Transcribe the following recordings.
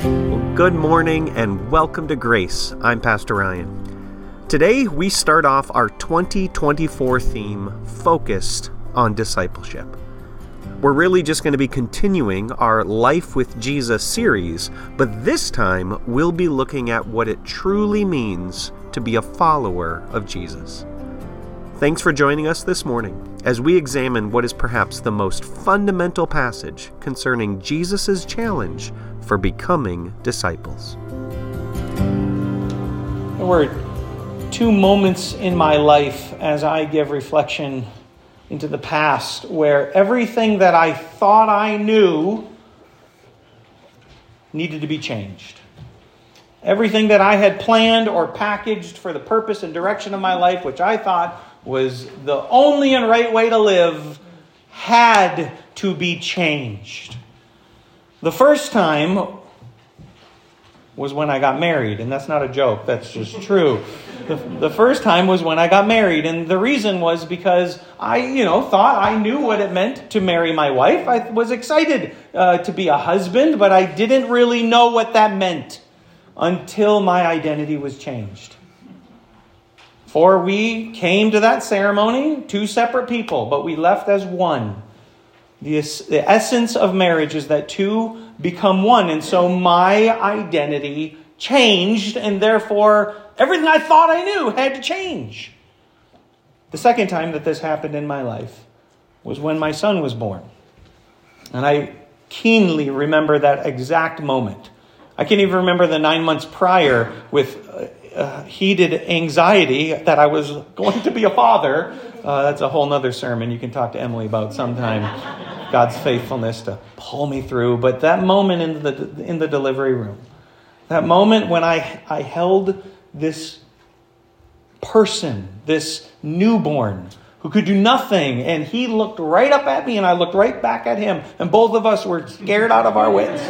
Good morning and welcome to Grace. I'm Pastor Ryan. Today we start off our 2024 theme focused on discipleship. We're really just going to be continuing our Life with Jesus series, but this time we'll be looking at what it truly means to be a follower of Jesus. Thanks for joining us this morning as we examine what is perhaps the most fundamental passage concerning Jesus' challenge for becoming disciples. There were two moments in my life as I give reflection into the past where everything that I thought I knew needed to be changed. Everything that I had planned or packaged for the purpose and direction of my life, which I thought was the only and right way to live, had to be changed. The first time was when I got married, and that's not a joke, that's just true. The, the first time was when I got married, and the reason was because I, you know, thought I knew what it meant to marry my wife. I was excited uh, to be a husband, but I didn't really know what that meant until my identity was changed. For we came to that ceremony, two separate people, but we left as one. The, the essence of marriage is that two become one. And so my identity changed, and therefore everything I thought I knew had to change. The second time that this happened in my life was when my son was born. And I keenly remember that exact moment. I can't even remember the nine months prior with uh, heated anxiety that I was going to be a father. Uh, that's a whole nother sermon you can talk to Emily about sometime. God's faithfulness to pull me through. But that moment in the, in the delivery room, that moment when I, I held this person, this newborn, who could do nothing, and he looked right up at me, and I looked right back at him, and both of us were scared out of our wits.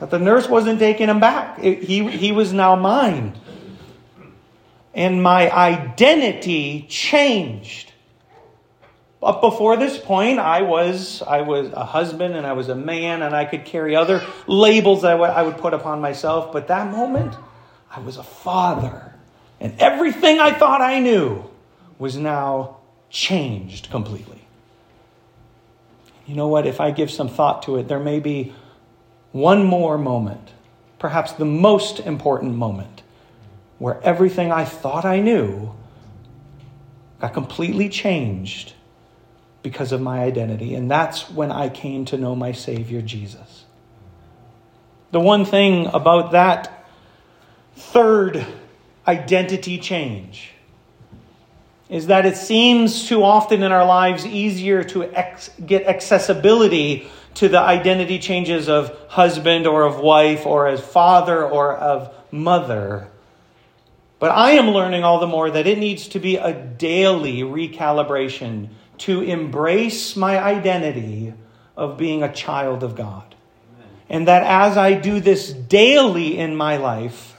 But the nurse wasn't taking him back. It, he, he was now mine. And my identity changed. Up before this point, I was, I was a husband and I was a man and I could carry other labels that I would, I would put upon myself. But that moment, I was a father. And everything I thought I knew was now changed completely. You know what? If I give some thought to it, there may be one more moment, perhaps the most important moment, where everything I thought I knew got completely changed because of my identity. And that's when I came to know my Savior, Jesus. The one thing about that third identity change is that it seems too often in our lives easier to ex- get accessibility to the identity changes of husband or of wife or as father or of mother. But I am learning all the more that it needs to be a daily recalibration to embrace my identity of being a child of God. And that as I do this daily in my life,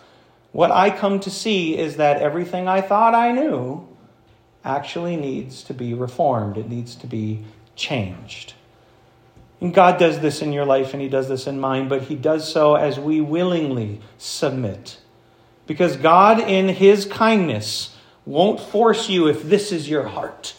what I come to see is that everything I thought I knew actually needs to be reformed, it needs to be changed. And God does this in your life and He does this in mine, but He does so as we willingly submit. Because God, in His kindness, won't force you if this is your heart.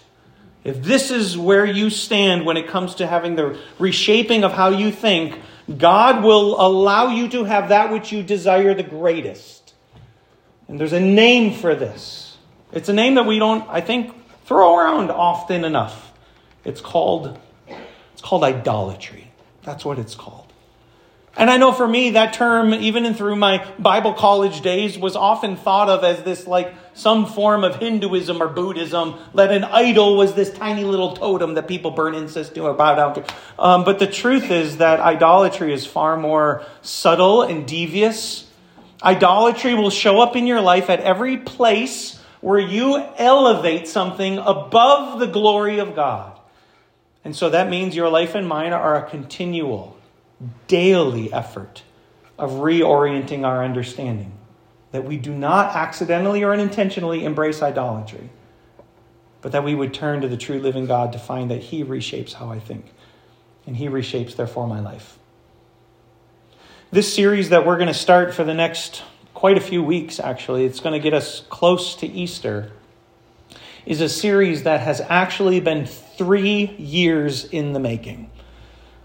If this is where you stand when it comes to having the reshaping of how you think, God will allow you to have that which you desire the greatest. And there's a name for this. It's a name that we don't, I think, throw around often enough. It's called it's called idolatry. That's what it's called. And I know for me, that term, even in through my Bible college days, was often thought of as this like some form of Hinduism or Buddhism, that an idol was this tiny little totem that people burn incense to or bow down to. Um, but the truth is that idolatry is far more subtle and devious. Idolatry will show up in your life at every place where you elevate something above the glory of God. And so that means your life and mine are a continual, daily effort of reorienting our understanding. That we do not accidentally or unintentionally embrace idolatry, but that we would turn to the true living God to find that He reshapes how I think. And He reshapes, therefore, my life. This series that we're going to start for the next quite a few weeks, actually, it's going to get us close to Easter, is a series that has actually been three years in the making.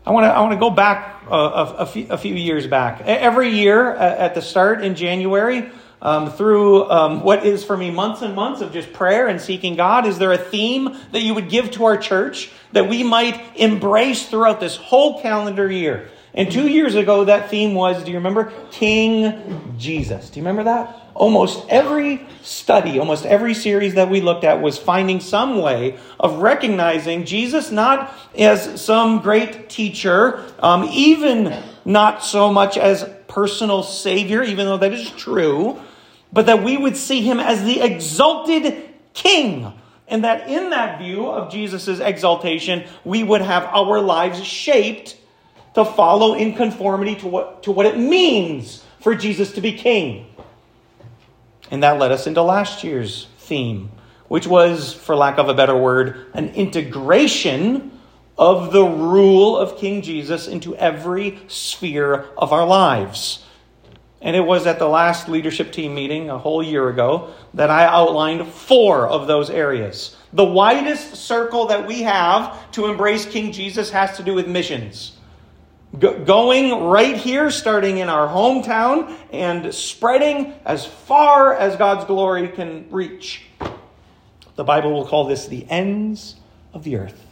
I want to I want to go back a, a, a, few, a few years back. Every year at the start in January, um, through um, what is for me months and months of just prayer and seeking God? Is there a theme that you would give to our church that we might embrace throughout this whole calendar year? And two years ago, that theme was, do you remember? King Jesus. Do you remember that? Almost every study, almost every series that we looked at was finding some way of recognizing Jesus not as some great teacher, um, even not so much as personal Savior, even though that is true, but that we would see him as the exalted King. And that in that view of Jesus' exaltation, we would have our lives shaped to follow in conformity to what, to what it means for Jesus to be king. And that led us into last year's theme, which was, for lack of a better word, an integration of the rule of King Jesus into every sphere of our lives. And it was at the last leadership team meeting a whole year ago that I outlined four of those areas. The widest circle that we have to embrace King Jesus has to do with missions going right here, starting in our hometown, and spreading as far as God's glory can reach. The Bible will call this the ends of the earth.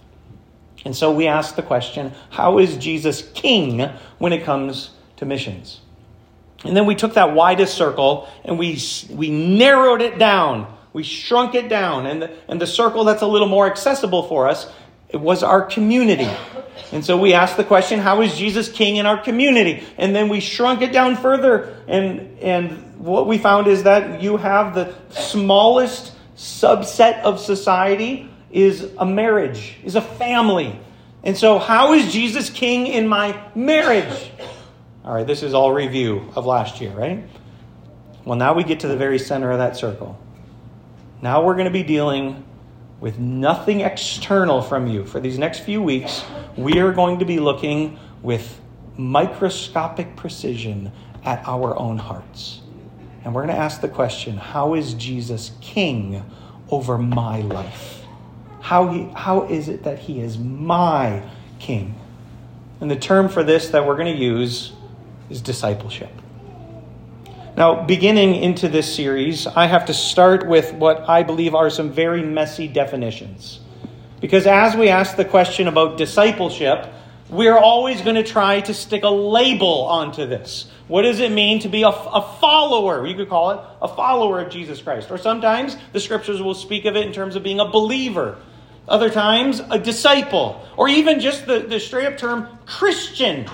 And so we ask the question how is Jesus king when it comes to missions? And then we took that widest circle and we, we narrowed it down. We shrunk it down. And the, and the circle that's a little more accessible for us it was our community. And so we asked the question, how is Jesus king in our community? And then we shrunk it down further. And, and what we found is that you have the smallest subset of society is a marriage, is a family. And so, how is Jesus king in my marriage? All right, this is all review of last year, right? Well, now we get to the very center of that circle. Now we're going to be dealing with nothing external from you. For these next few weeks, we are going to be looking with microscopic precision at our own hearts. And we're going to ask the question how is Jesus king over my life? How, he, how is it that he is my king? And the term for this that we're going to use is discipleship. Now, beginning into this series, I have to start with what I believe are some very messy definitions. Because as we ask the question about discipleship, we're always going to try to stick a label onto this. What does it mean to be a, a, follower? You could call it a follower of Jesus Christ. Or sometimes the scriptures will speak of it in terms of being a believer. Other times, a disciple. Or even just the, the straight up term Christian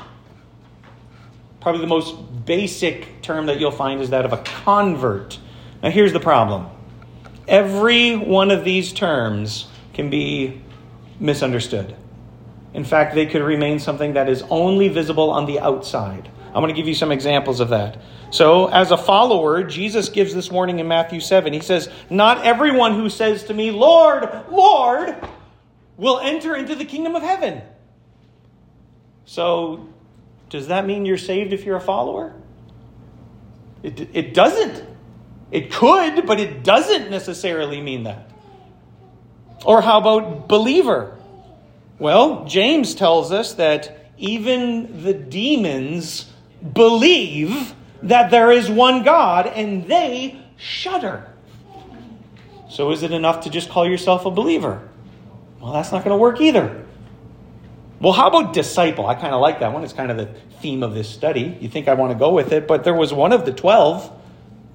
probably the most basic term that you'll find is that of a convert. Now, here's the problem every one of these terms can be misunderstood. In fact, they could remain something that is only visible on the outside. I'm going to give you some examples of that. So, as a follower, Jesus gives this warning in Matthew 7. He says, Not everyone who says to me, Lord, Lord, will enter into the kingdom of heaven. So, does that mean you're saved if you're a follower? It, it doesn't. It could, but it doesn't necessarily mean that. Or how about believer? Well, James tells us that even the demons believe that there is one God and they shudder. So is it enough to just call yourself a believer? Well, that's not going to work either. Well, how about disciple? I kind of like that one. It's kind of the theme of this study. You think I want to go with it, but there was one of the 12. Do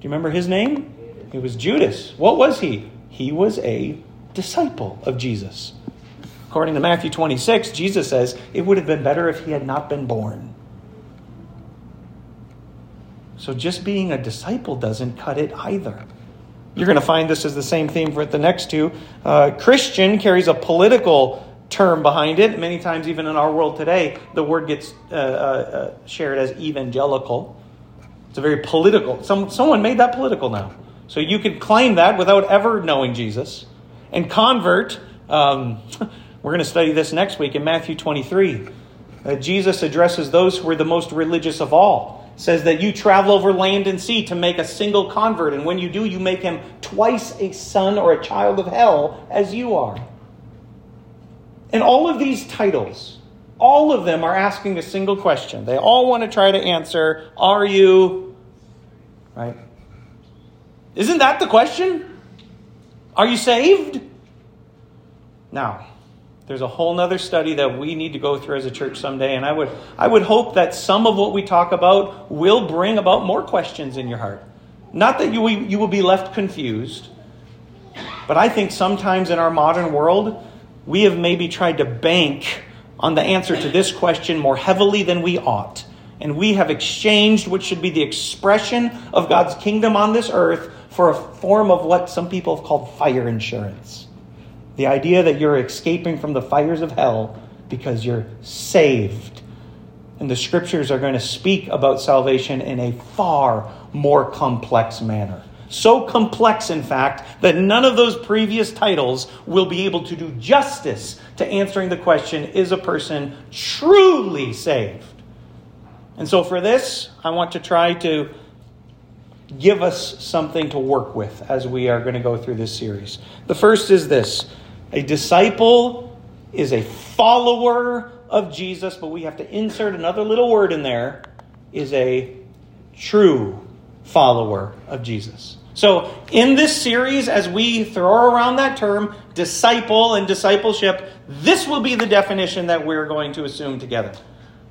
you remember his name? It was Judas. What was he? He was a disciple of Jesus. According to Matthew 26, Jesus says it would have been better if he had not been born. So just being a disciple doesn't cut it either. You're going to find this is the same theme for the next two. Uh, Christian carries a political term behind it. Many times, even in our world today, the word gets uh, uh, uh, shared as evangelical. It's a very political. Some, someone made that political now. So you can claim that without ever knowing Jesus. And convert, um, we're going to study this next week in Matthew 23. Uh, Jesus addresses those who are the most religious of all. Says that you travel over land and sea to make a single convert, and when you do, you make him twice a son or a child of hell as you are. And all of these titles, all of them are asking a single question. They all want to try to answer Are you, right? Isn't that the question? Are you saved? Now, there's a whole nother study that we need to go through as a church someday, and I would, I would hope that some of what we talk about will bring about more questions in your heart. Not that you, you will be left confused, but I think sometimes in our modern world, we have maybe tried to bank on the answer to this question more heavily than we ought. And we have exchanged what should be the expression of God's kingdom on this earth for a form of what some people have called fire insurance. The idea that you're escaping from the fires of hell because you're saved. And the scriptures are going to speak about salvation in a far more complex manner. So complex, in fact, that none of those previous titles will be able to do justice to answering the question is a person truly saved? And so, for this, I want to try to give us something to work with as we are going to go through this series. The first is this a disciple is a follower of Jesus, but we have to insert another little word in there is a true follower of Jesus. So, in this series, as we throw around that term, disciple and discipleship, this will be the definition that we're going to assume together.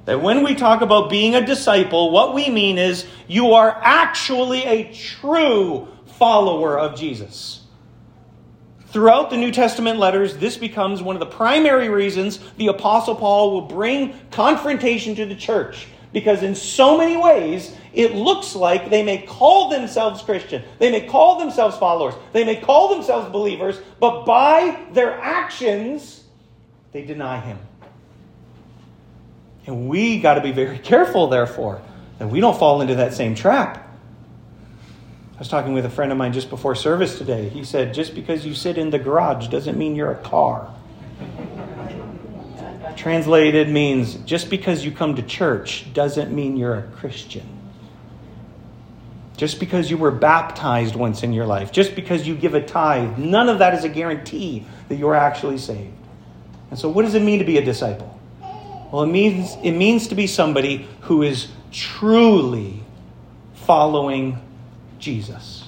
That when we talk about being a disciple, what we mean is you are actually a true follower of Jesus. Throughout the New Testament letters, this becomes one of the primary reasons the Apostle Paul will bring confrontation to the church. Because in so many ways, it looks like they may call themselves Christian, they may call themselves followers, they may call themselves believers, but by their actions, they deny Him. And we got to be very careful, therefore, that we don't fall into that same trap. I was talking with a friend of mine just before service today. He said, just because you sit in the garage doesn't mean you're a car. Translated means just because you come to church doesn't mean you're a Christian. Just because you were baptized once in your life, just because you give a tithe, none of that is a guarantee that you're actually saved. And so, what does it mean to be a disciple? Well, it means, it means to be somebody who is truly following Jesus.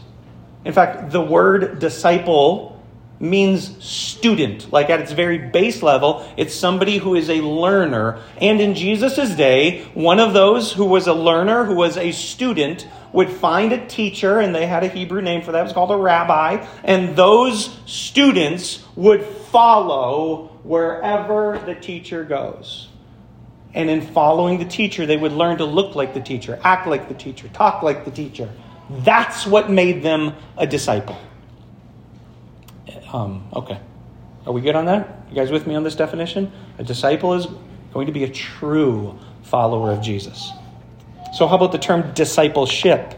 In fact, the word disciple means student. Like at its very base level, it's somebody who is a learner. And in Jesus' day, one of those who was a learner, who was a student, would find a teacher, and they had a Hebrew name for that, it was called a rabbi, and those students would follow wherever the teacher goes. And in following the teacher, they would learn to look like the teacher, act like the teacher, talk like the teacher. That's what made them a disciple. Um, okay. Are we good on that? You guys with me on this definition? A disciple is going to be a true follower of Jesus. So, how about the term discipleship?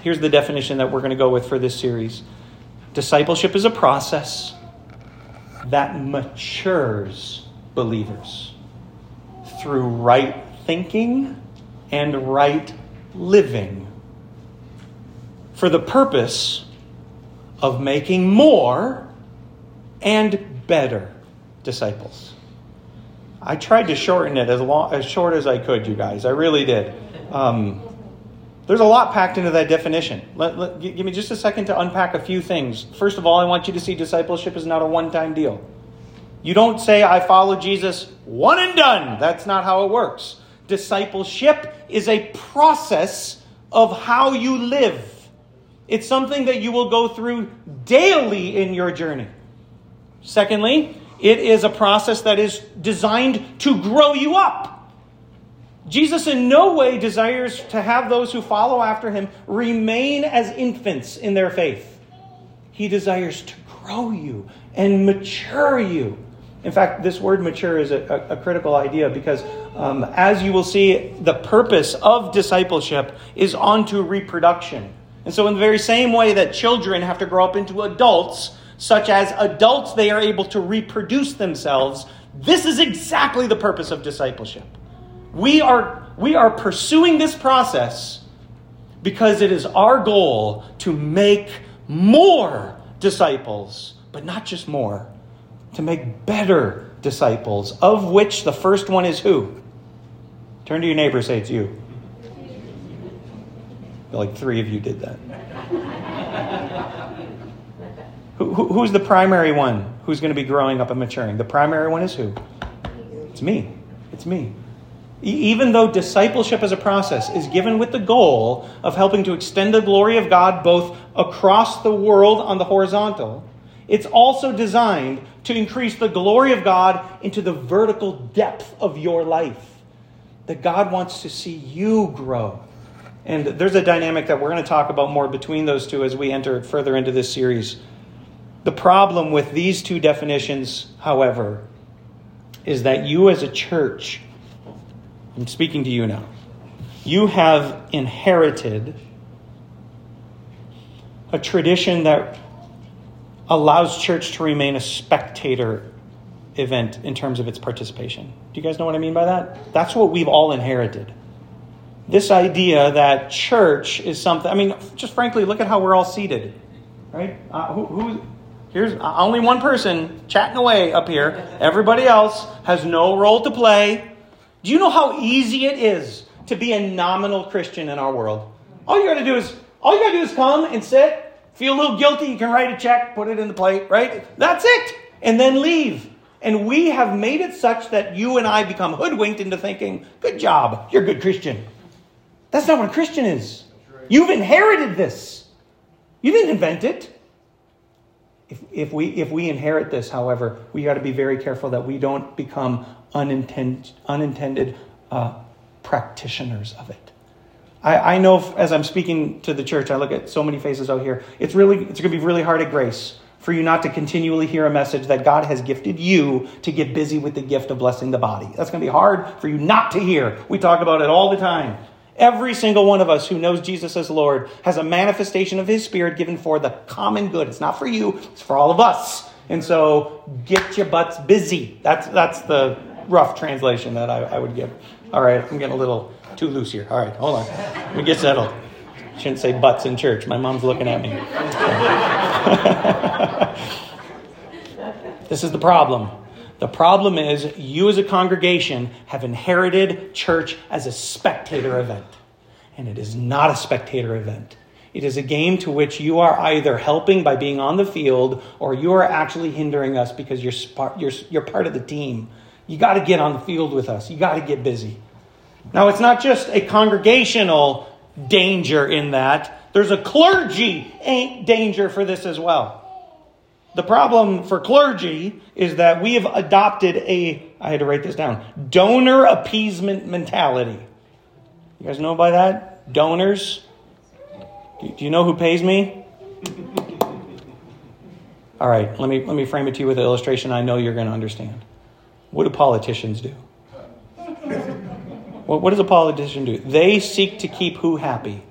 Here's the definition that we're going to go with for this series Discipleship is a process that matures believers through right thinking and right living for the purpose of making more and better disciples. I tried to shorten it as long as short as I could, you guys. I really did. Um, there's a lot packed into that definition. Let, let, give me just a second to unpack a few things. First of all, I want you to see discipleship is not a one-time deal. You don't say, I follow Jesus, one and done. That's not how it works. Discipleship is a process of how you live. It's something that you will go through daily in your journey. Secondly, it is a process that is designed to grow you up. Jesus in no way desires to have those who follow after him remain as infants in their faith. He desires to grow you and mature you. In fact, this word mature is a, a, a critical idea because, um, as you will see, the purpose of discipleship is onto reproduction. And so, in the very same way that children have to grow up into adults, such as adults, they are able to reproduce themselves, This is exactly the purpose of discipleship. We are, we are pursuing this process because it is our goal to make more disciples, but not just more, to make better disciples, of which the first one is who? Turn to your neighbor, say it's you. Like three of you did that. Who, who, who's the primary one who's going to be growing up and maturing? The primary one is who? It's me. It's me. Even though discipleship as a process is given with the goal of helping to extend the glory of God both across the world on the horizontal, it's also designed to increase the glory of God into the vertical depth of your life. That God wants to see you grow. And there's a dynamic that we're going to talk about more between those two as we enter further into this series. The problem with these two definitions, however, is that you as a church, I'm speaking to you now, you have inherited a tradition that allows church to remain a spectator event in terms of its participation. Do you guys know what I mean by that? That's what we've all inherited. This idea that church is something, I mean, just frankly, look at how we're all seated, right? Uh, who, who, here's uh, only one person chatting away up here. Everybody else has no role to play. Do you know how easy it is to be a nominal Christian in our world? All you got to do is all you got to do is come and sit, feel a little guilty, you can write a check, put it in the plate, right? That's it. And then leave. And we have made it such that you and I become hoodwinked into thinking, good job, you're a good Christian. That's not what a Christian is. You've inherited this. You didn't invent it. If, if, we, if we inherit this, however, we got to be very careful that we don't become unintended, unintended uh, practitioners of it. I, I know as I'm speaking to the church, I look at so many faces out here. It's really, it's going to be really hard at Grace for you not to continually hear a message that God has gifted you to get busy with the gift of blessing the body. That's going to be hard for you not to hear. We talk about it all the time. Every single one of us who knows Jesus as Lord has a manifestation of His Spirit given for the common good. It's not for you, it's for all of us. And so get your butts busy. That's, that's the rough translation that I, I would give. All right, I'm getting a little too loose here. All right, hold on. Let me get settled. Shouldn't say butts in church. My mom's looking at me. this is the problem. The problem is, you as a congregation have inherited church as a spectator event. And it is not a spectator event. It is a game to which you are either helping by being on the field or you are actually hindering us because you're, you're, you're part of the team. You got to get on the field with us, you got to get busy. Now, it's not just a congregational danger in that, there's a clergy danger for this as well. The problem for clergy is that we have adopted a, I had to write this down, donor appeasement mentality. You guys know by that? Donors? Do you know who pays me? All right, let me, let me frame it to you with an illustration I know you're going to understand. What do politicians do? What, what does a politician do? They seek to keep who happy?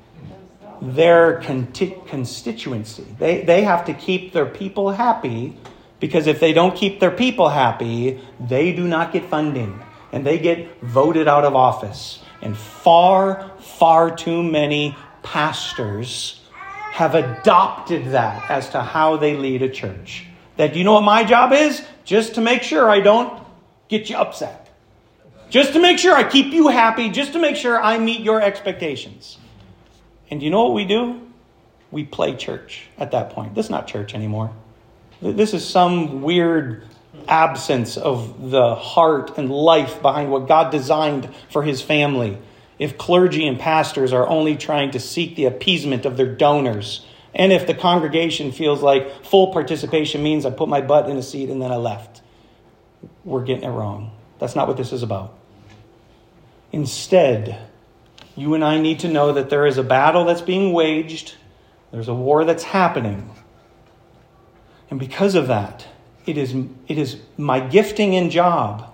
Their constituency. They, they have to keep their people happy because if they don't keep their people happy, they do not get funding and they get voted out of office. And far, far too many pastors have adopted that as to how they lead a church. That you know what my job is? Just to make sure I don't get you upset. Just to make sure I keep you happy, just to make sure I meet your expectations. And you know what we do? We play church at that point. This is not church anymore. This is some weird absence of the heart and life behind what God designed for his family. If clergy and pastors are only trying to seek the appeasement of their donors, and if the congregation feels like full participation means I put my butt in a seat and then I left, we're getting it wrong. That's not what this is about. Instead, you and I need to know that there is a battle that's being waged, there's a war that's happening. And because of that, it is, it is my gifting and job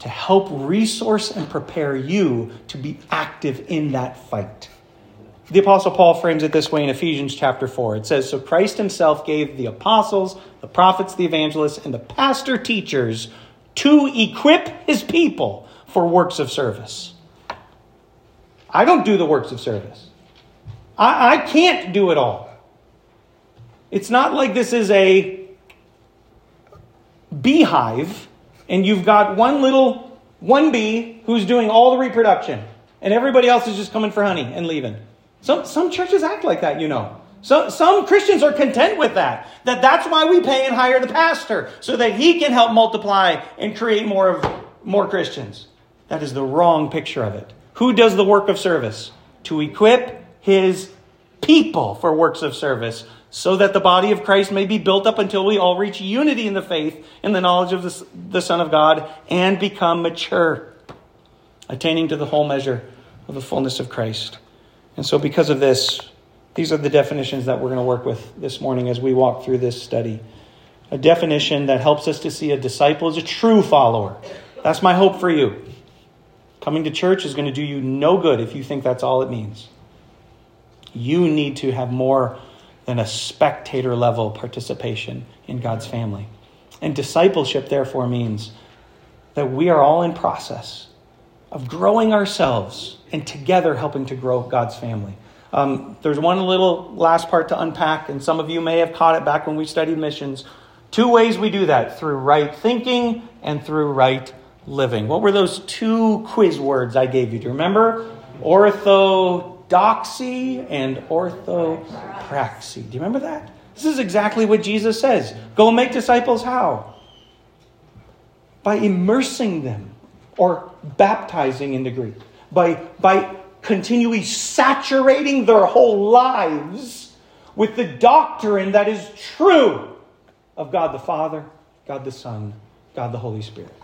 to help resource and prepare you to be active in that fight. The Apostle Paul frames it this way in Ephesians chapter 4. It says, So Christ himself gave the apostles, the prophets, the evangelists, and the pastor teachers to equip his people for works of service. I don't do the works of service. I, I can't do it all. It's not like this is a beehive and you've got one little, one bee who's doing all the reproduction and everybody else is just coming for honey and leaving. Some, some churches act like that, you know. So, some Christians are content with that. That that's why we pay and hire the pastor, so that he can help multiply and create more of more Christians. That is the wrong picture of it. Who does the work of service? To equip his people for works of service, so that the body of Christ may be built up until we all reach unity in the faith and the knowledge of the, the Son of God and become mature, attaining to the whole measure of the fullness of Christ. And so, because of this, these are the definitions that we're going to work with this morning as we walk through this study. A definition that helps us to see a disciple as a true follower. That's my hope for you. Coming to church is going to do you no good if you think that's all it means. You need to have more than a spectator level participation in God's family. And discipleship, therefore, means that we are all in process of growing ourselves and together helping to grow God's family. Um, there's one little last part to unpack, and some of you may have caught it back when we studied missions. Two ways we do that through right thinking and through right living. What were those two quiz words I gave you? Do you remember? Orthodoxy and orthopraxy. Do you remember that? This is exactly what Jesus says. Go make disciples how? By immersing them or baptizing in the Greek. By, by continually saturating their whole lives with the doctrine that is true of God the Father, God the Son, God the Holy Spirit.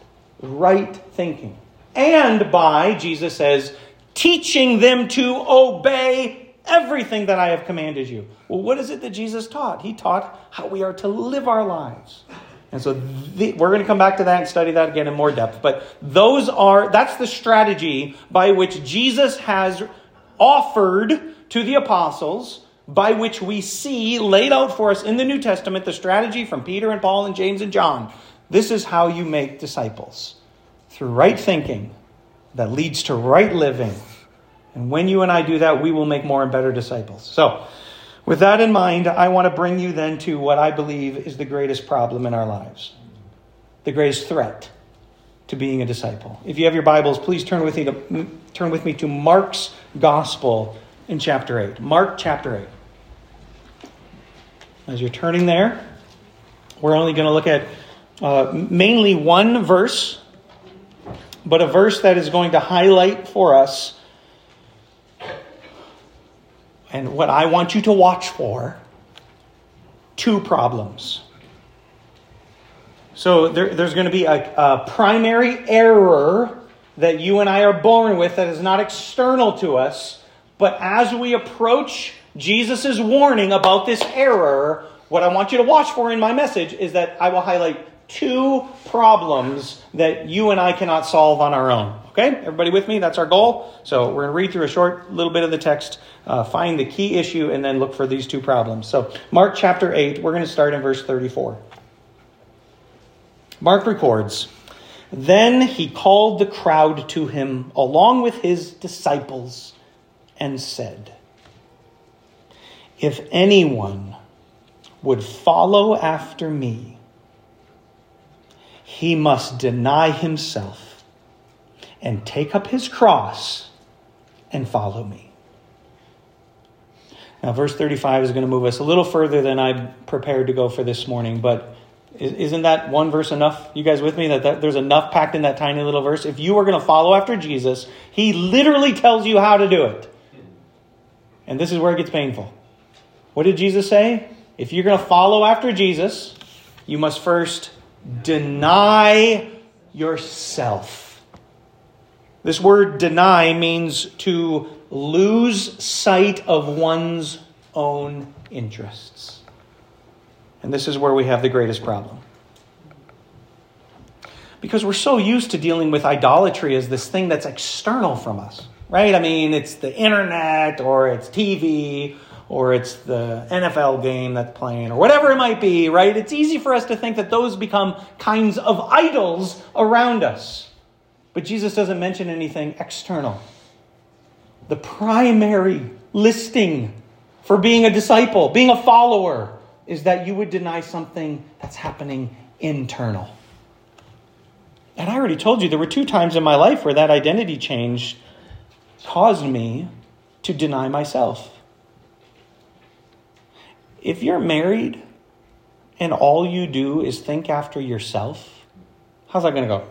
Right thinking. And by, Jesus says, teaching them to obey everything that I have commanded you. Well, what is it that Jesus taught? He taught how we are to live our lives. And so the, we're going to come back to that and study that again in more depth. But those are, that's the strategy by which Jesus has offered to the apostles, by which we see laid out for us in the New Testament the strategy from Peter and Paul and James and John. This is how you make disciples through right thinking that leads to right living. And when you and I do that, we will make more and better disciples. So, with that in mind, I want to bring you then to what I believe is the greatest problem in our lives, the greatest threat to being a disciple. If you have your Bibles, please turn with me to, turn with me to Mark's Gospel in chapter 8. Mark chapter 8. As you're turning there, we're only going to look at uh, mainly one verse, but a verse that is going to highlight for us and what I want you to watch for two problems. So there, there's going to be a, a, primary error that you and I are born with that is not external to us, but as we approach Jesus' warning about this error, what I want you to watch for in my message is that I will highlight two problems that you and I cannot solve on our own. Okay, everybody with me? That's our goal. So we're going to read through a short little bit of the text, uh, find the key issue, and then look for these two problems. So, Mark chapter 8, we're going to start in verse 34. Mark records Then he called the crowd to him along with his disciples and said, If anyone would follow after me, he must deny himself and take up his cross and follow me. Now, verse 35 is going to move us a little further than I'm prepared to go for this morning, but isn't that one verse enough? You guys with me? That, that there's enough packed in that tiny little verse? If you are going to follow after Jesus, he literally tells you how to do it. And this is where it gets painful. What did Jesus say? If you're going to follow after Jesus, you must first deny yourself. This word deny means to lose sight of one's own interests. And this is where we have the greatest problem. Because we're so used to dealing with idolatry as this thing that's external from us, right? I mean, it's the internet or it's TV or it's the NFL game that's playing, or whatever it might be, right? It's easy for us to think that those become kinds of idols around us. But Jesus doesn't mention anything external. The primary listing for being a disciple, being a follower, is that you would deny something that's happening internal. And I already told you there were two times in my life where that identity change caused me to deny myself. If you're married and all you do is think after yourself, how's that going to go?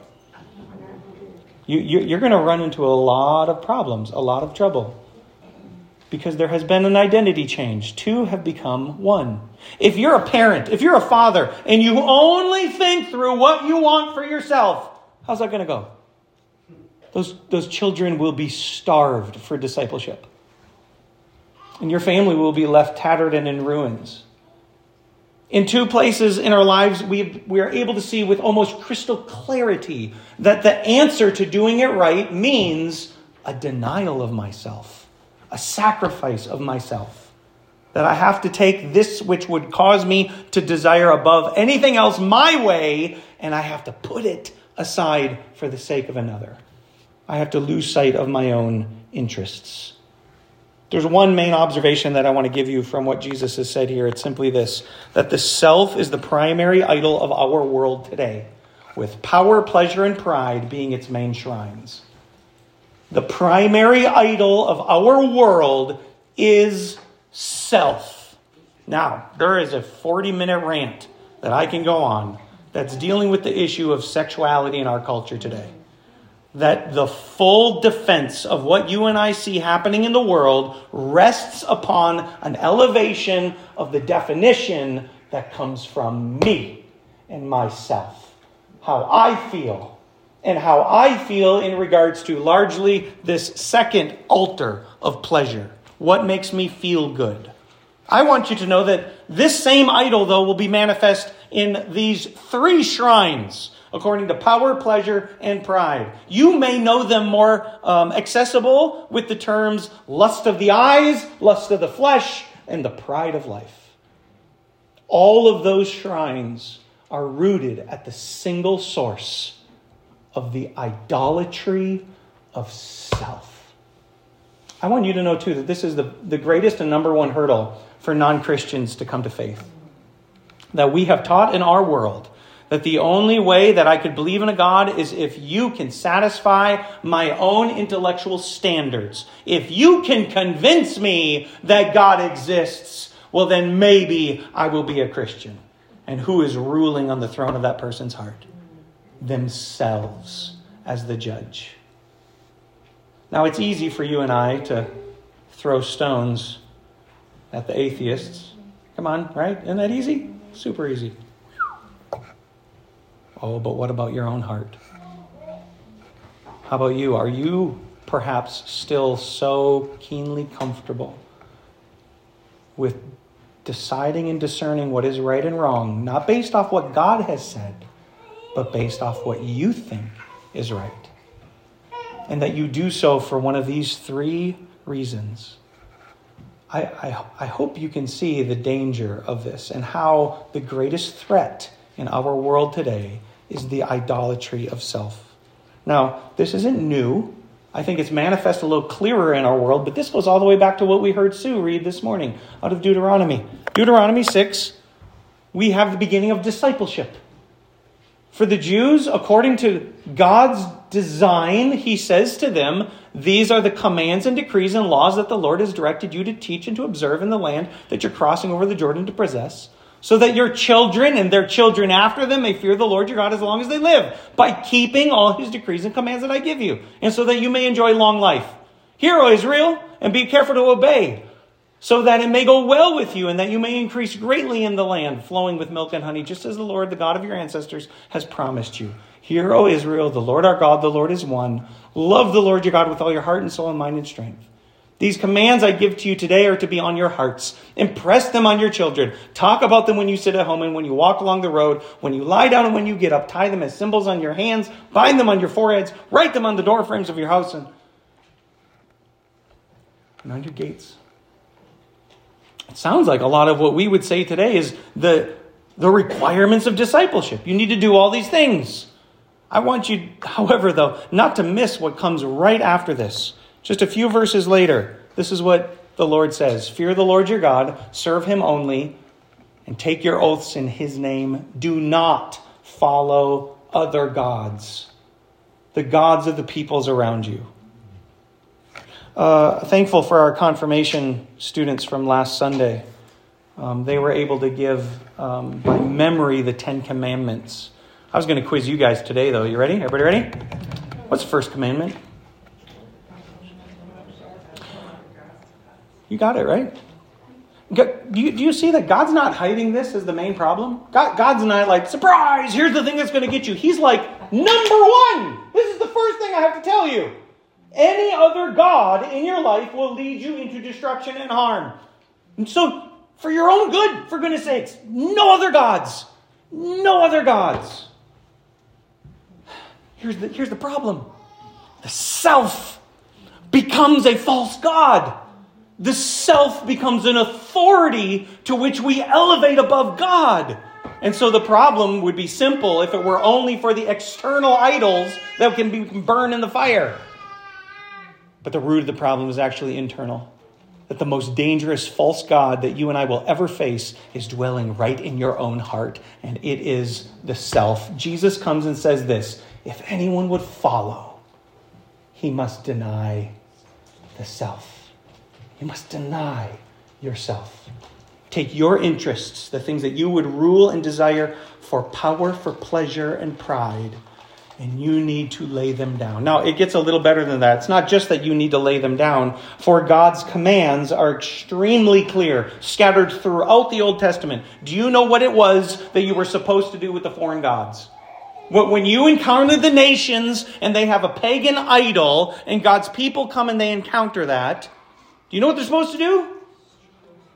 You, you, are going to run into a lot of problems, a lot of trouble. Because there has been an identity change. Two have become one. If you're a parent, if you're a father, and you only think through what you want for yourself, how's that going to go? Those, those children will be starved for discipleship. And your family will be left tattered and in ruins. In two places in our lives, we, we are able to see with almost crystal clarity that the answer to doing it right means a denial of myself, a sacrifice of myself. That I have to take this which would cause me to desire above anything else my way, and I have to put it aside for the sake of another. I have to lose sight of my own interests. There's one main observation that I want to give you from what Jesus has said here. It's simply this that the self is the primary idol of our world today, with power, pleasure, and pride being its main shrines. The primary idol of our world is self. Now, there is a 40 minute rant that I can go on that's dealing with the issue of sexuality in our culture today that the full defense of what you and I see happening in the world rests upon an elevation of the definition that comes from me and myself. How I feel, and how I feel in regards to largely this second altar of pleasure. What makes me feel good? I want you to know that this same idol, though, will be manifest in these three shrines according to power, pleasure, and pride. You may know them more um, accessible with the terms lust of the eyes, lust of the flesh, and the pride of life. All of those shrines are rooted at the single source of the idolatry of self. I want you to know, too, that this is the, the greatest and number one hurdle for non Christians to come to faith. That we have taught in our world that the only way that I could believe in a God is if you can satisfy my own intellectual standards. If you can convince me that God exists, well, then maybe I will be a Christian. And who is ruling on the throne of that person's heart? Themselves as the judge. Now, it's easy for you and I to throw stones at the atheists. Come on, right? Isn't that easy? Super easy. Oh, but what about your own heart? How about you? Are you perhaps still so keenly comfortable with deciding and discerning what is right and wrong, not based off what God has said, but based off what you think is right? And that you do so for one of these three reasons. I, I, I hope you can see the danger of this and how the greatest threat in our world today is the idolatry of self. Now, this isn't new. I think it's manifest a little clearer in our world, but this goes all the way back to what we heard Sue read this morning out of Deuteronomy. Deuteronomy 6, we have the beginning of discipleship. For the Jews, according to God's design, he says to them, These are the commands and decrees and laws that the Lord has directed you to teach and to observe in the land that you're crossing over the Jordan to possess so that your children and their children after them may fear the Lord your God as long as they live, by keeping all his decrees and commands that I give you, and so that you may enjoy long life. Hear, O Israel, and be careful to obey, so that it may go well with you, and that you may increase greatly in the land, flowing with milk and honey, just as the Lord, the God of your ancestors, has promised you. Hear, O Israel, the Lord our God, the Lord is one. Love the Lord your God with all your heart and soul and mind and strength. These commands I give to you today are to be on your hearts. Impress them on your children. Talk about them when you sit at home and when you walk along the road, when you lie down and when you get up. Tie them as symbols on your hands. Bind them on your foreheads. Write them on the door frames of your house and, and on your gates. It sounds like a lot of what we would say today is the, the requirements of discipleship. You need to do all these things. I want you, however, though, not to miss what comes right after this. Just a few verses later, this is what the Lord says Fear the Lord your God, serve him only, and take your oaths in his name. Do not follow other gods, the gods of the peoples around you. Uh, thankful for our confirmation students from last Sunday. Um, they were able to give um, by memory the Ten Commandments. I was going to quiz you guys today, though. You ready? Everybody ready? What's the first commandment? You got it, right? Do you, do you see that God's not hiding this as the main problem? God, God's not like, surprise, here's the thing that's going to get you. He's like, number one, this is the first thing I have to tell you. Any other God in your life will lead you into destruction and harm. And so, for your own good, for goodness sakes, no other gods. No other gods. Here's the, here's the problem the self becomes a false God. The self becomes an authority to which we elevate above God. And so the problem would be simple if it were only for the external idols that can be burned in the fire. But the root of the problem is actually internal. That the most dangerous false God that you and I will ever face is dwelling right in your own heart, and it is the self. Jesus comes and says this if anyone would follow, he must deny the self. You must deny yourself. Take your interests, the things that you would rule and desire for power, for pleasure, and pride, and you need to lay them down. Now, it gets a little better than that. It's not just that you need to lay them down, for God's commands are extremely clear, scattered throughout the Old Testament. Do you know what it was that you were supposed to do with the foreign gods? When you encounter the nations and they have a pagan idol, and God's people come and they encounter that, do you know what they're supposed to do?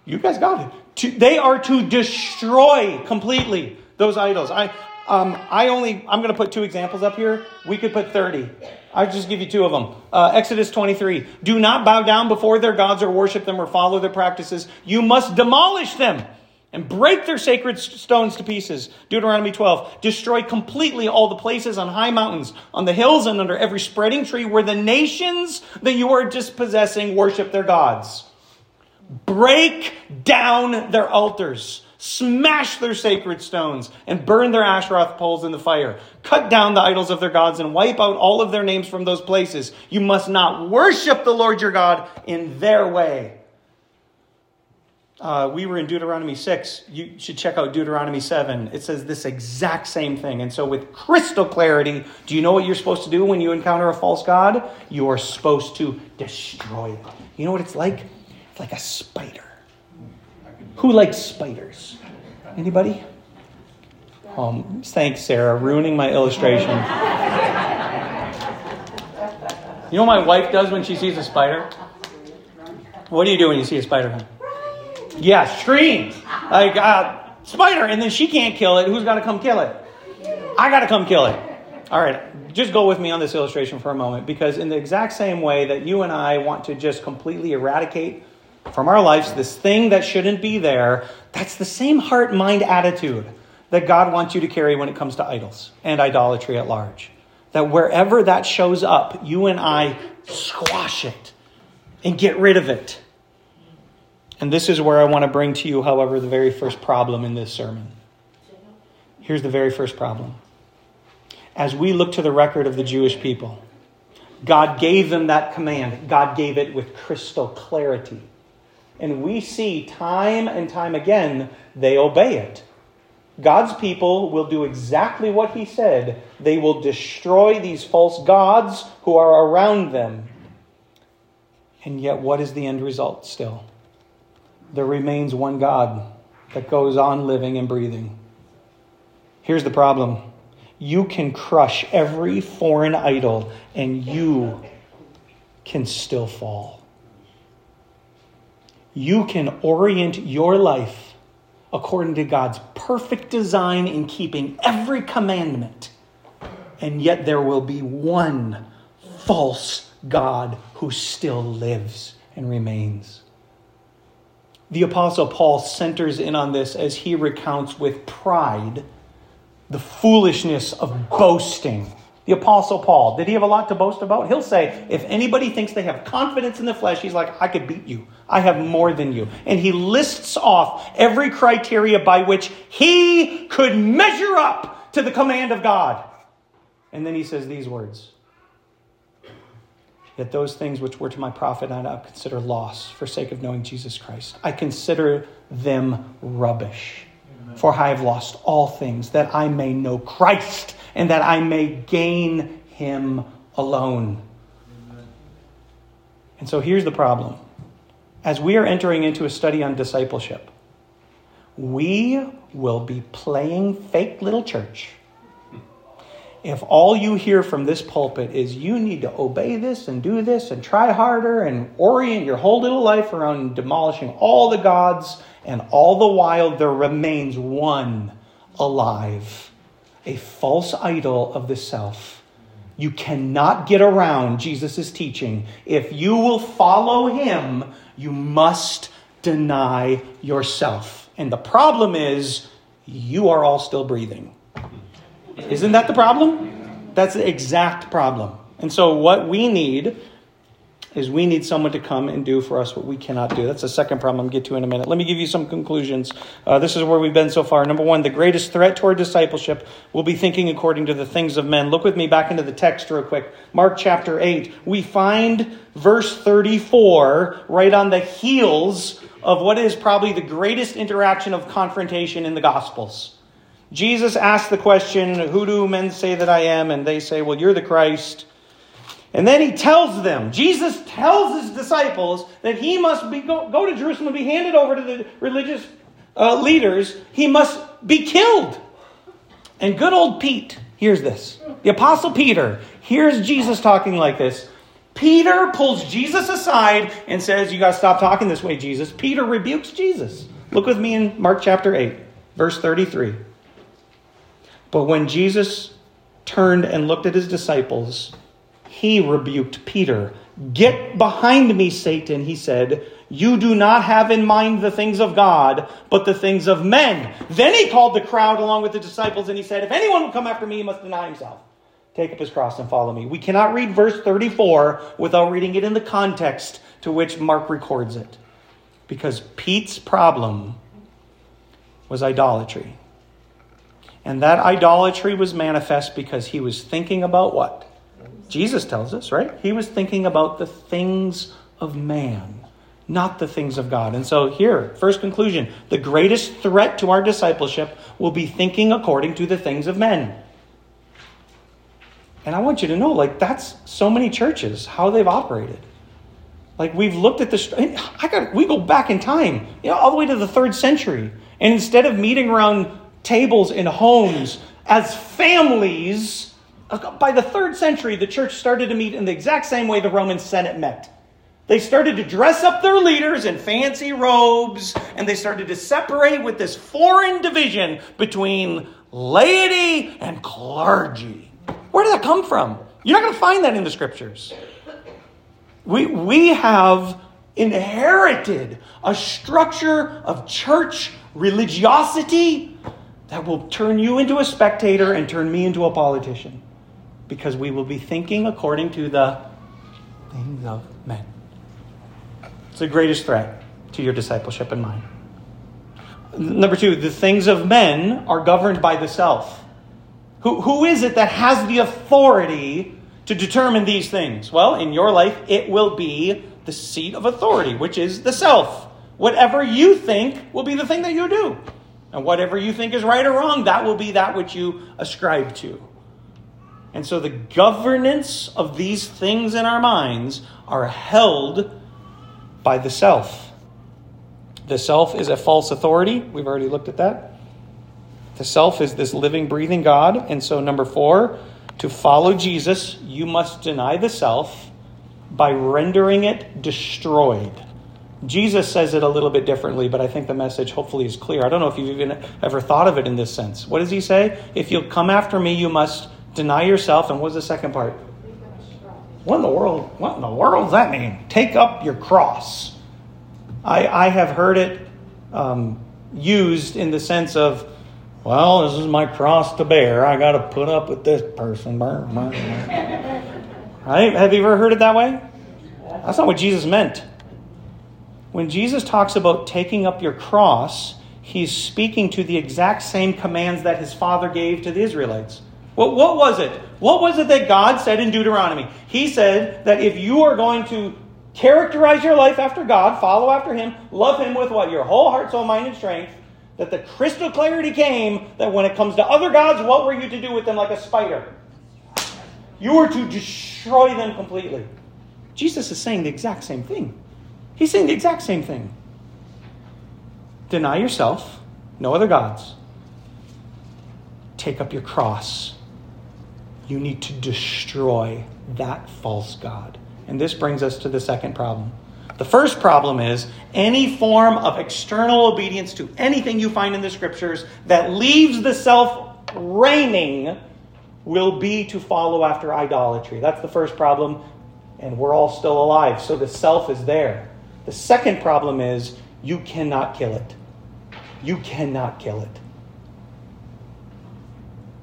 You guys got it. To, they are to destroy completely those idols. I, um, I only, I'm going to put two examples up here. We could put 30. I'll just give you two of them. Uh, Exodus 23. Do not bow down before their gods or worship them or follow their practices. You must demolish them and break their sacred stones to pieces. Deuteronomy 12. Destroy completely all the places on high mountains, on the hills, and under every spreading tree where the nations that you are dispossessing worship their gods. Break down their altars. Smash their sacred stones and burn their Asheroth poles in the fire. Cut down the idols of their gods and wipe out all of their names from those places. You must not worship the Lord your God in their way uh, we were in Deuteronomy 6. You should check out Deuteronomy 7. It says this exact same thing. And so, with crystal clarity, do you know what you're supposed to do when you encounter a false God? You are supposed to destroy them. You know what it's like? It's like a spider. Who likes spiders? Anybody? Um, thanks, Sarah, ruining my illustration. you know what my wife does when she sees a spider? What do you do when you see a spider? Yeah, screams like uh, spider, and then she can't kill it. Who's got to come kill it? I got to come kill it. All right, just go with me on this illustration for a moment, because in the exact same way that you and I want to just completely eradicate from our lives this thing that shouldn't be there, that's the same heart mind attitude that God wants you to carry when it comes to idols and idolatry at large. That wherever that shows up, you and I squash it and get rid of it. And this is where I want to bring to you, however, the very first problem in this sermon. Here's the very first problem. As we look to the record of the Jewish people, God gave them that command. God gave it with crystal clarity. And we see time and time again they obey it. God's people will do exactly what he said. They will destroy these false gods who are around them. And yet, what is the end result still? There remains one God that goes on living and breathing. Here's the problem you can crush every foreign idol, and you can still fall. You can orient your life according to God's perfect design in keeping every commandment, and yet there will be one false God who still lives and remains. The Apostle Paul centers in on this as he recounts with pride the foolishness of boasting. The Apostle Paul, did he have a lot to boast about? He'll say, if anybody thinks they have confidence in the flesh, he's like, I could beat you. I have more than you. And he lists off every criteria by which he could measure up to the command of God. And then he says these words Yet those things which were to my profit I now consider loss for sake of knowing Jesus Christ. I consider them rubbish. For I have lost all things that I may know Christ and that I may gain him alone. And so here's the problem. As we are entering into a study on discipleship, we will be playing fake little church if all you hear from this pulpit is you need to obey this and do this and try harder and orient your whole little life around demolishing all the gods, and all the while there remains one alive, a false idol of the self. You cannot get around Jesus' teaching. If you will follow him, you must deny yourself. And the problem is, you are all still breathing. Isn't that the problem? That's the exact problem. And so, what we need is we need someone to come and do for us what we cannot do. That's the second problem I'll get to in a minute. Let me give you some conclusions. Uh, this is where we've been so far. Number one, the greatest threat to our discipleship will be thinking according to the things of men. Look with me back into the text real quick. Mark chapter 8. We find verse 34 right on the heels of what is probably the greatest interaction of confrontation in the Gospels. Jesus asked the question, Who do men say that I am? And they say, Well, you're the Christ. And then he tells them, Jesus tells his disciples that he must be, go, go to Jerusalem and be handed over to the religious uh, leaders. He must be killed. And good old Pete hears this. The Apostle Peter hears Jesus talking like this. Peter pulls Jesus aside and says, You got to stop talking this way, Jesus. Peter rebukes Jesus. Look with me in Mark chapter 8, verse 33. But when Jesus turned and looked at his disciples, he rebuked Peter. Get behind me, Satan, he said. You do not have in mind the things of God, but the things of men. Then he called the crowd along with the disciples and he said, If anyone will come after me, he must deny himself. Take up his cross and follow me. We cannot read verse 34 without reading it in the context to which Mark records it. Because Pete's problem was idolatry. And that idolatry was manifest because he was thinking about what? Jesus tells us, right? He was thinking about the things of man, not the things of God. And so, here, first conclusion the greatest threat to our discipleship will be thinking according to the things of men. And I want you to know, like, that's so many churches, how they've operated. Like, we've looked at this, I got, we go back in time, you know, all the way to the third century. And instead of meeting around tables in homes as families. By the third century, the church started to meet in the exact same way the Roman Senate met. They started to dress up their leaders in fancy robes, and they started to separate with this foreign division between laity and clergy. Where did that come from? You're not going to find that in the scriptures. We, we have inherited a structure of church religiosity that will turn you into a spectator and turn me into a politician. Because we will be thinking according to the things of men. It's the greatest threat to your discipleship and mine. Number two, the things of men are governed by the self. Who, who is it that has the authority to determine these things? Well, in your life, it will be the seat of authority, which is the self. Whatever you think will be the thing that you do. And whatever you think is right or wrong, that will be that which you ascribe to. And so the governance of these things in our minds are held by the self. The self is a false authority. We've already looked at that. The self is this living, breathing God. And so, number four, to follow Jesus, you must deny the self by rendering it destroyed. Jesus says it a little bit differently, but I think the message hopefully is clear. I don't know if you've even ever thought of it in this sense. What does he say? If you'll come after me, you must deny yourself. And what's the second part? What in the world? What in the world does that mean? Take up your cross. I, I have heard it um, used in the sense of, well, this is my cross to bear. I got to put up with this person. right? Have you ever heard it that way? That's not what Jesus meant. When Jesus talks about taking up your cross, he's speaking to the exact same commands that his father gave to the Israelites. What, was it? What was it that God said in Deuteronomy? He said that if you are going to characterize your life after God, follow after Him, love Him with what? Your whole heart, soul, mind, and strength, that the crystal clarity came that when it comes to other gods, what were you to do with them like a spider? You were to destroy them completely. Jesus is saying the exact same thing. He's saying the exact same thing. Deny yourself, no other gods. Take up your cross you need to destroy that false God. And this brings us to the second problem. The first problem is any form of external obedience to anything you find in the scriptures that leaves the self reigning will be to follow after idolatry. That's the first problem, and we're all still alive, so the self is there. The second problem is you cannot kill it. You cannot kill it.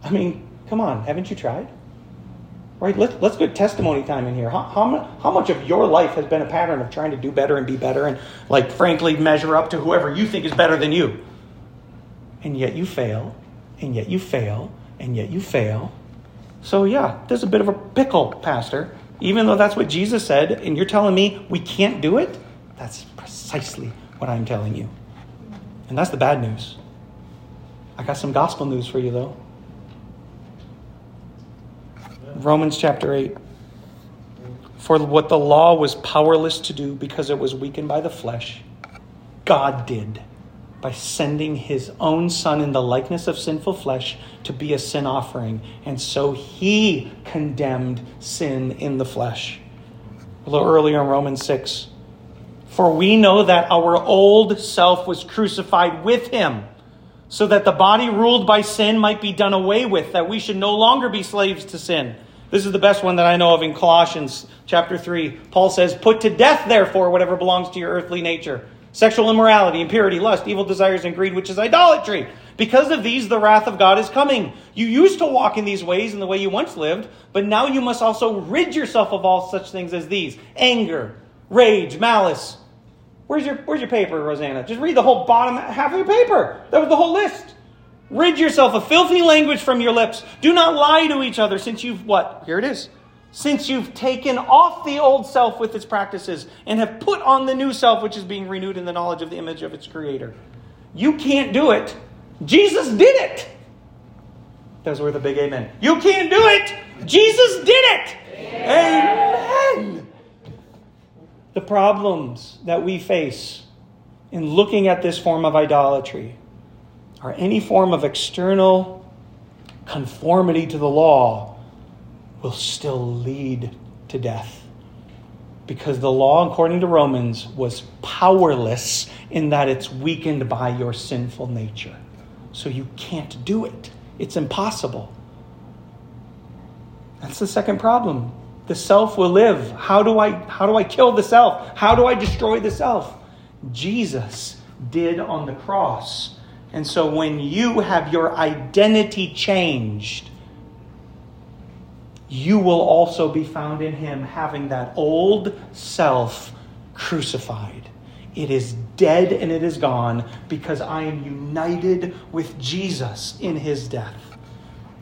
I mean, come on, haven't you tried? Right? Let's, let's get testimony time in here. How, how, how much of your life has been a pattern of trying to do better and be better and, like, frankly, measure up to whoever you think is better than you? And yet you fail, and yet you fail, and yet you fail. So, yeah, there's a bit of a pickle, Pastor. Even though that's what Jesus said, and you're telling me we can't do it, that's precisely what I'm telling you. And that's the bad news. I got some gospel news for you, though. Romans chapter 8. For what the law was powerless to do because it was weakened by the flesh, God did by sending his own son in the likeness of sinful flesh to be a sin offering. And so he condemned sin in the flesh. A little earlier in Romans 6. For we know that our old self was crucified with him, so that the body ruled by sin might be done away with, that we should no longer be slaves to sin. This is the best one that I know of in Colossians chapter 3. Paul says, Put to death, therefore, whatever belongs to your earthly nature sexual immorality, impurity, lust, evil desires, and greed, which is idolatry. Because of these, the wrath of God is coming. You used to walk in these ways in the way you once lived, but now you must also rid yourself of all such things as these anger, rage, malice. Where's your, where's your paper, Rosanna? Just read the whole bottom half of your paper. That was the whole list. Rid yourself of filthy language from your lips. Do not lie to each other since you've what? Here it is. Since you've taken off the old self with its practices and have put on the new self, which is being renewed in the knowledge of the image of its creator. You can't do it. Jesus did it. That's where the big amen. You can't do it. Jesus did it. Amen. amen. The problems that we face in looking at this form of idolatry or any form of external conformity to the law will still lead to death. Because the law, according to Romans, was powerless in that it's weakened by your sinful nature. So you can't do it, it's impossible. That's the second problem. The self will live. How do I how do I kill the self? How do I destroy the self? Jesus did on the cross and so when you have your identity changed, you will also be found in him having that old self crucified. It is dead and it is gone because I am united with Jesus in his death.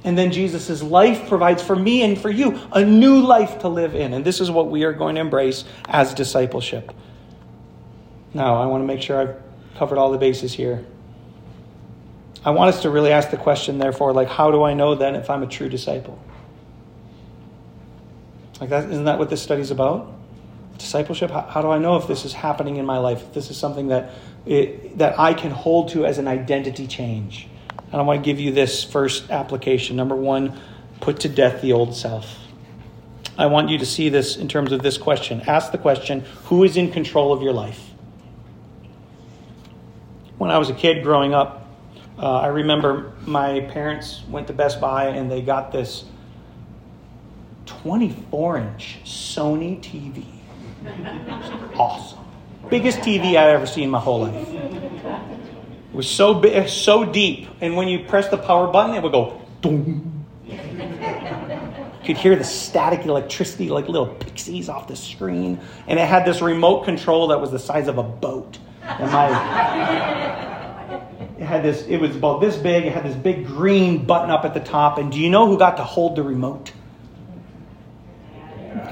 And then Jesus' life provides for me and for you a new life to live in. And this is what we are going to embrace as discipleship. Now, I want to make sure I've covered all the bases here. I want us to really ask the question, therefore, like, how do I know then if I'm a true disciple? Like that, isn't that what this study's about? Discipleship. How, how, do I know if this is happening in my life? If this is something that it, that I can hold to as an identity change. And I want to give you this first application. Number one, put to death the old self. I want you to see this in terms of this question. Ask the question: Who is in control of your life? When I was a kid growing up, uh, I remember my parents went to Best Buy and they got this 24 inch Sony TV. awesome. Biggest TV I've ever seen in my whole life. It was so big, so deep, and when you press the power button, it would go. You could hear the static electricity like little pixies off the screen, and it had this remote control that was the size of a boat. And my, it had this. It was about this big. It had this big green button up at the top. And do you know who got to hold the remote?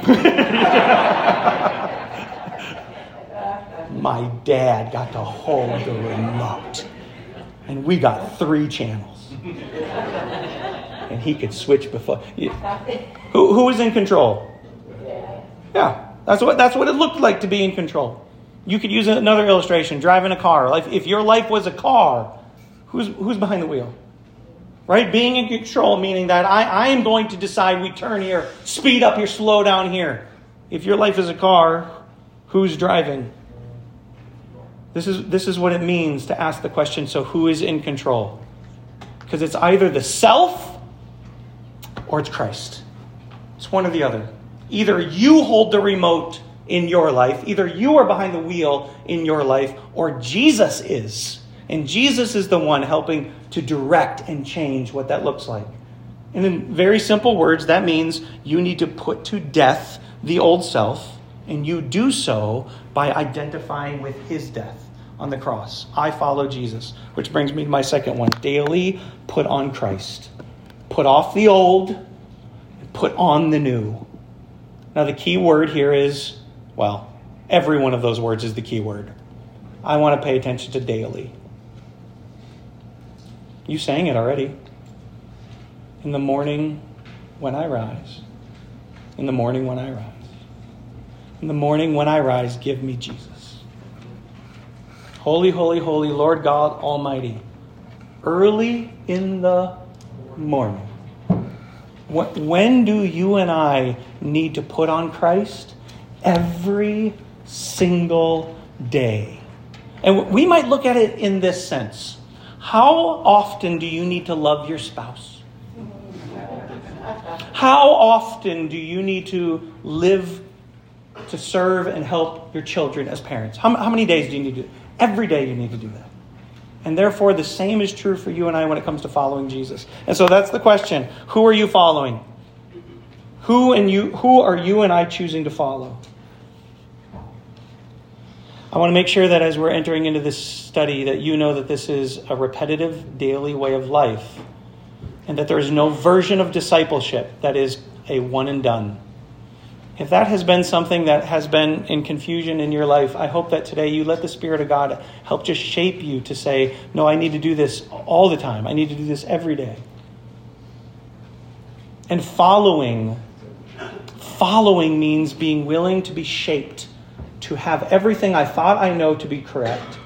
my dad got to hold the remote. And we got three channels. And he could switch before. Who, who was in control? Yeah, that's what, that's what it looked like to be in control. You could use another illustration driving a car. Like if your life was a car, who's, who's behind the wheel? Right? Being in control, meaning that I, I am going to decide we turn here, speed up here, slow down here. If your life is a car, who's driving? This is, this is what it means to ask the question so, who is in control? Because it's either the self or it's Christ. It's one or the other. Either you hold the remote in your life, either you are behind the wheel in your life, or Jesus is. And Jesus is the one helping to direct and change what that looks like. And in very simple words, that means you need to put to death the old self, and you do so by identifying with his death on the cross. I follow Jesus, which brings me to my second one. Daily put on Christ. Put off the old, put on the new. Now, the key word here is, well, every one of those words is the key word. I want to pay attention to daily. You sang it already. In the morning when I rise. In the morning when I rise. In the morning when I rise, give me Jesus. Holy, holy, holy, Lord God Almighty. Early in the morning. When do you and I need to put on Christ? Every single day. And we might look at it in this sense How often do you need to love your spouse? How often do you need to live to serve and help your children as parents? How, how many days do you need to? Every day you need to do that. And therefore, the same is true for you and I when it comes to following Jesus. And so that's the question who are you following? Who, and you, who are you and I choosing to follow? I want to make sure that as we're entering into this study that you know that this is a repetitive daily way of life and that there is no version of discipleship that is a one and done. If that has been something that has been in confusion in your life, I hope that today you let the Spirit of God help just shape you to say, No, I need to do this all the time. I need to do this every day. And following, following means being willing to be shaped, to have everything I thought I know to be correct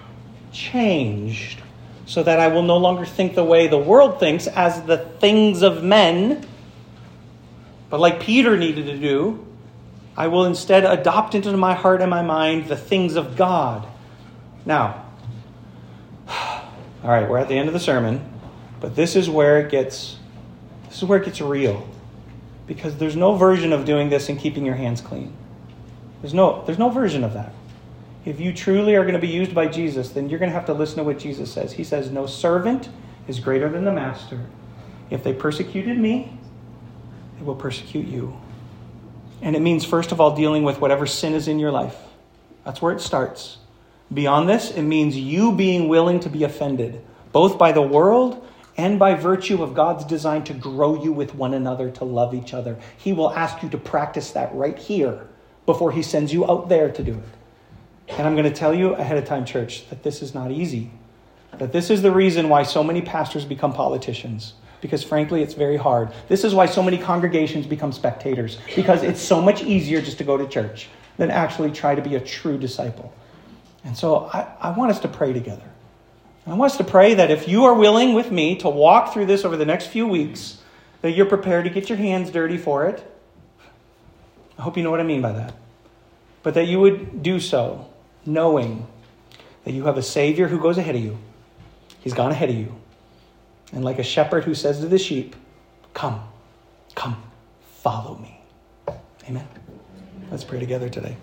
changed so that I will no longer think the way the world thinks as the things of men, but like Peter needed to do I will instead adopt into my heart and my mind the things of God. Now, all right, we're at the end of the sermon, but this is where it gets this is where it gets real. Because there's no version of doing this and keeping your hands clean. There's no there's no version of that. If you truly are going to be used by Jesus, then you're going to have to listen to what Jesus says. He says, "No servant is greater than the master. If they persecuted me, they will persecute you." And it means, first of all, dealing with whatever sin is in your life. That's where it starts. Beyond this, it means you being willing to be offended, both by the world and by virtue of God's design to grow you with one another, to love each other. He will ask you to practice that right here before He sends you out there to do it. And I'm going to tell you ahead of time, church, that this is not easy. That this is the reason why so many pastors become politicians because frankly, it's very hard. This is why so many congregations become spectators, because it's so much easier just to go to church than actually try to be a true disciple. And so I, I want us to pray together. I want us to pray that if you are willing with me to walk through this over the next few weeks, that you're prepared to get your hands dirty for it. I hope you know what I mean by that. But that you would do so knowing that you have a Savior who goes ahead of you. He's gone ahead of you. And like a shepherd who says to the sheep, Come, come, follow me. Amen. Let's pray together today.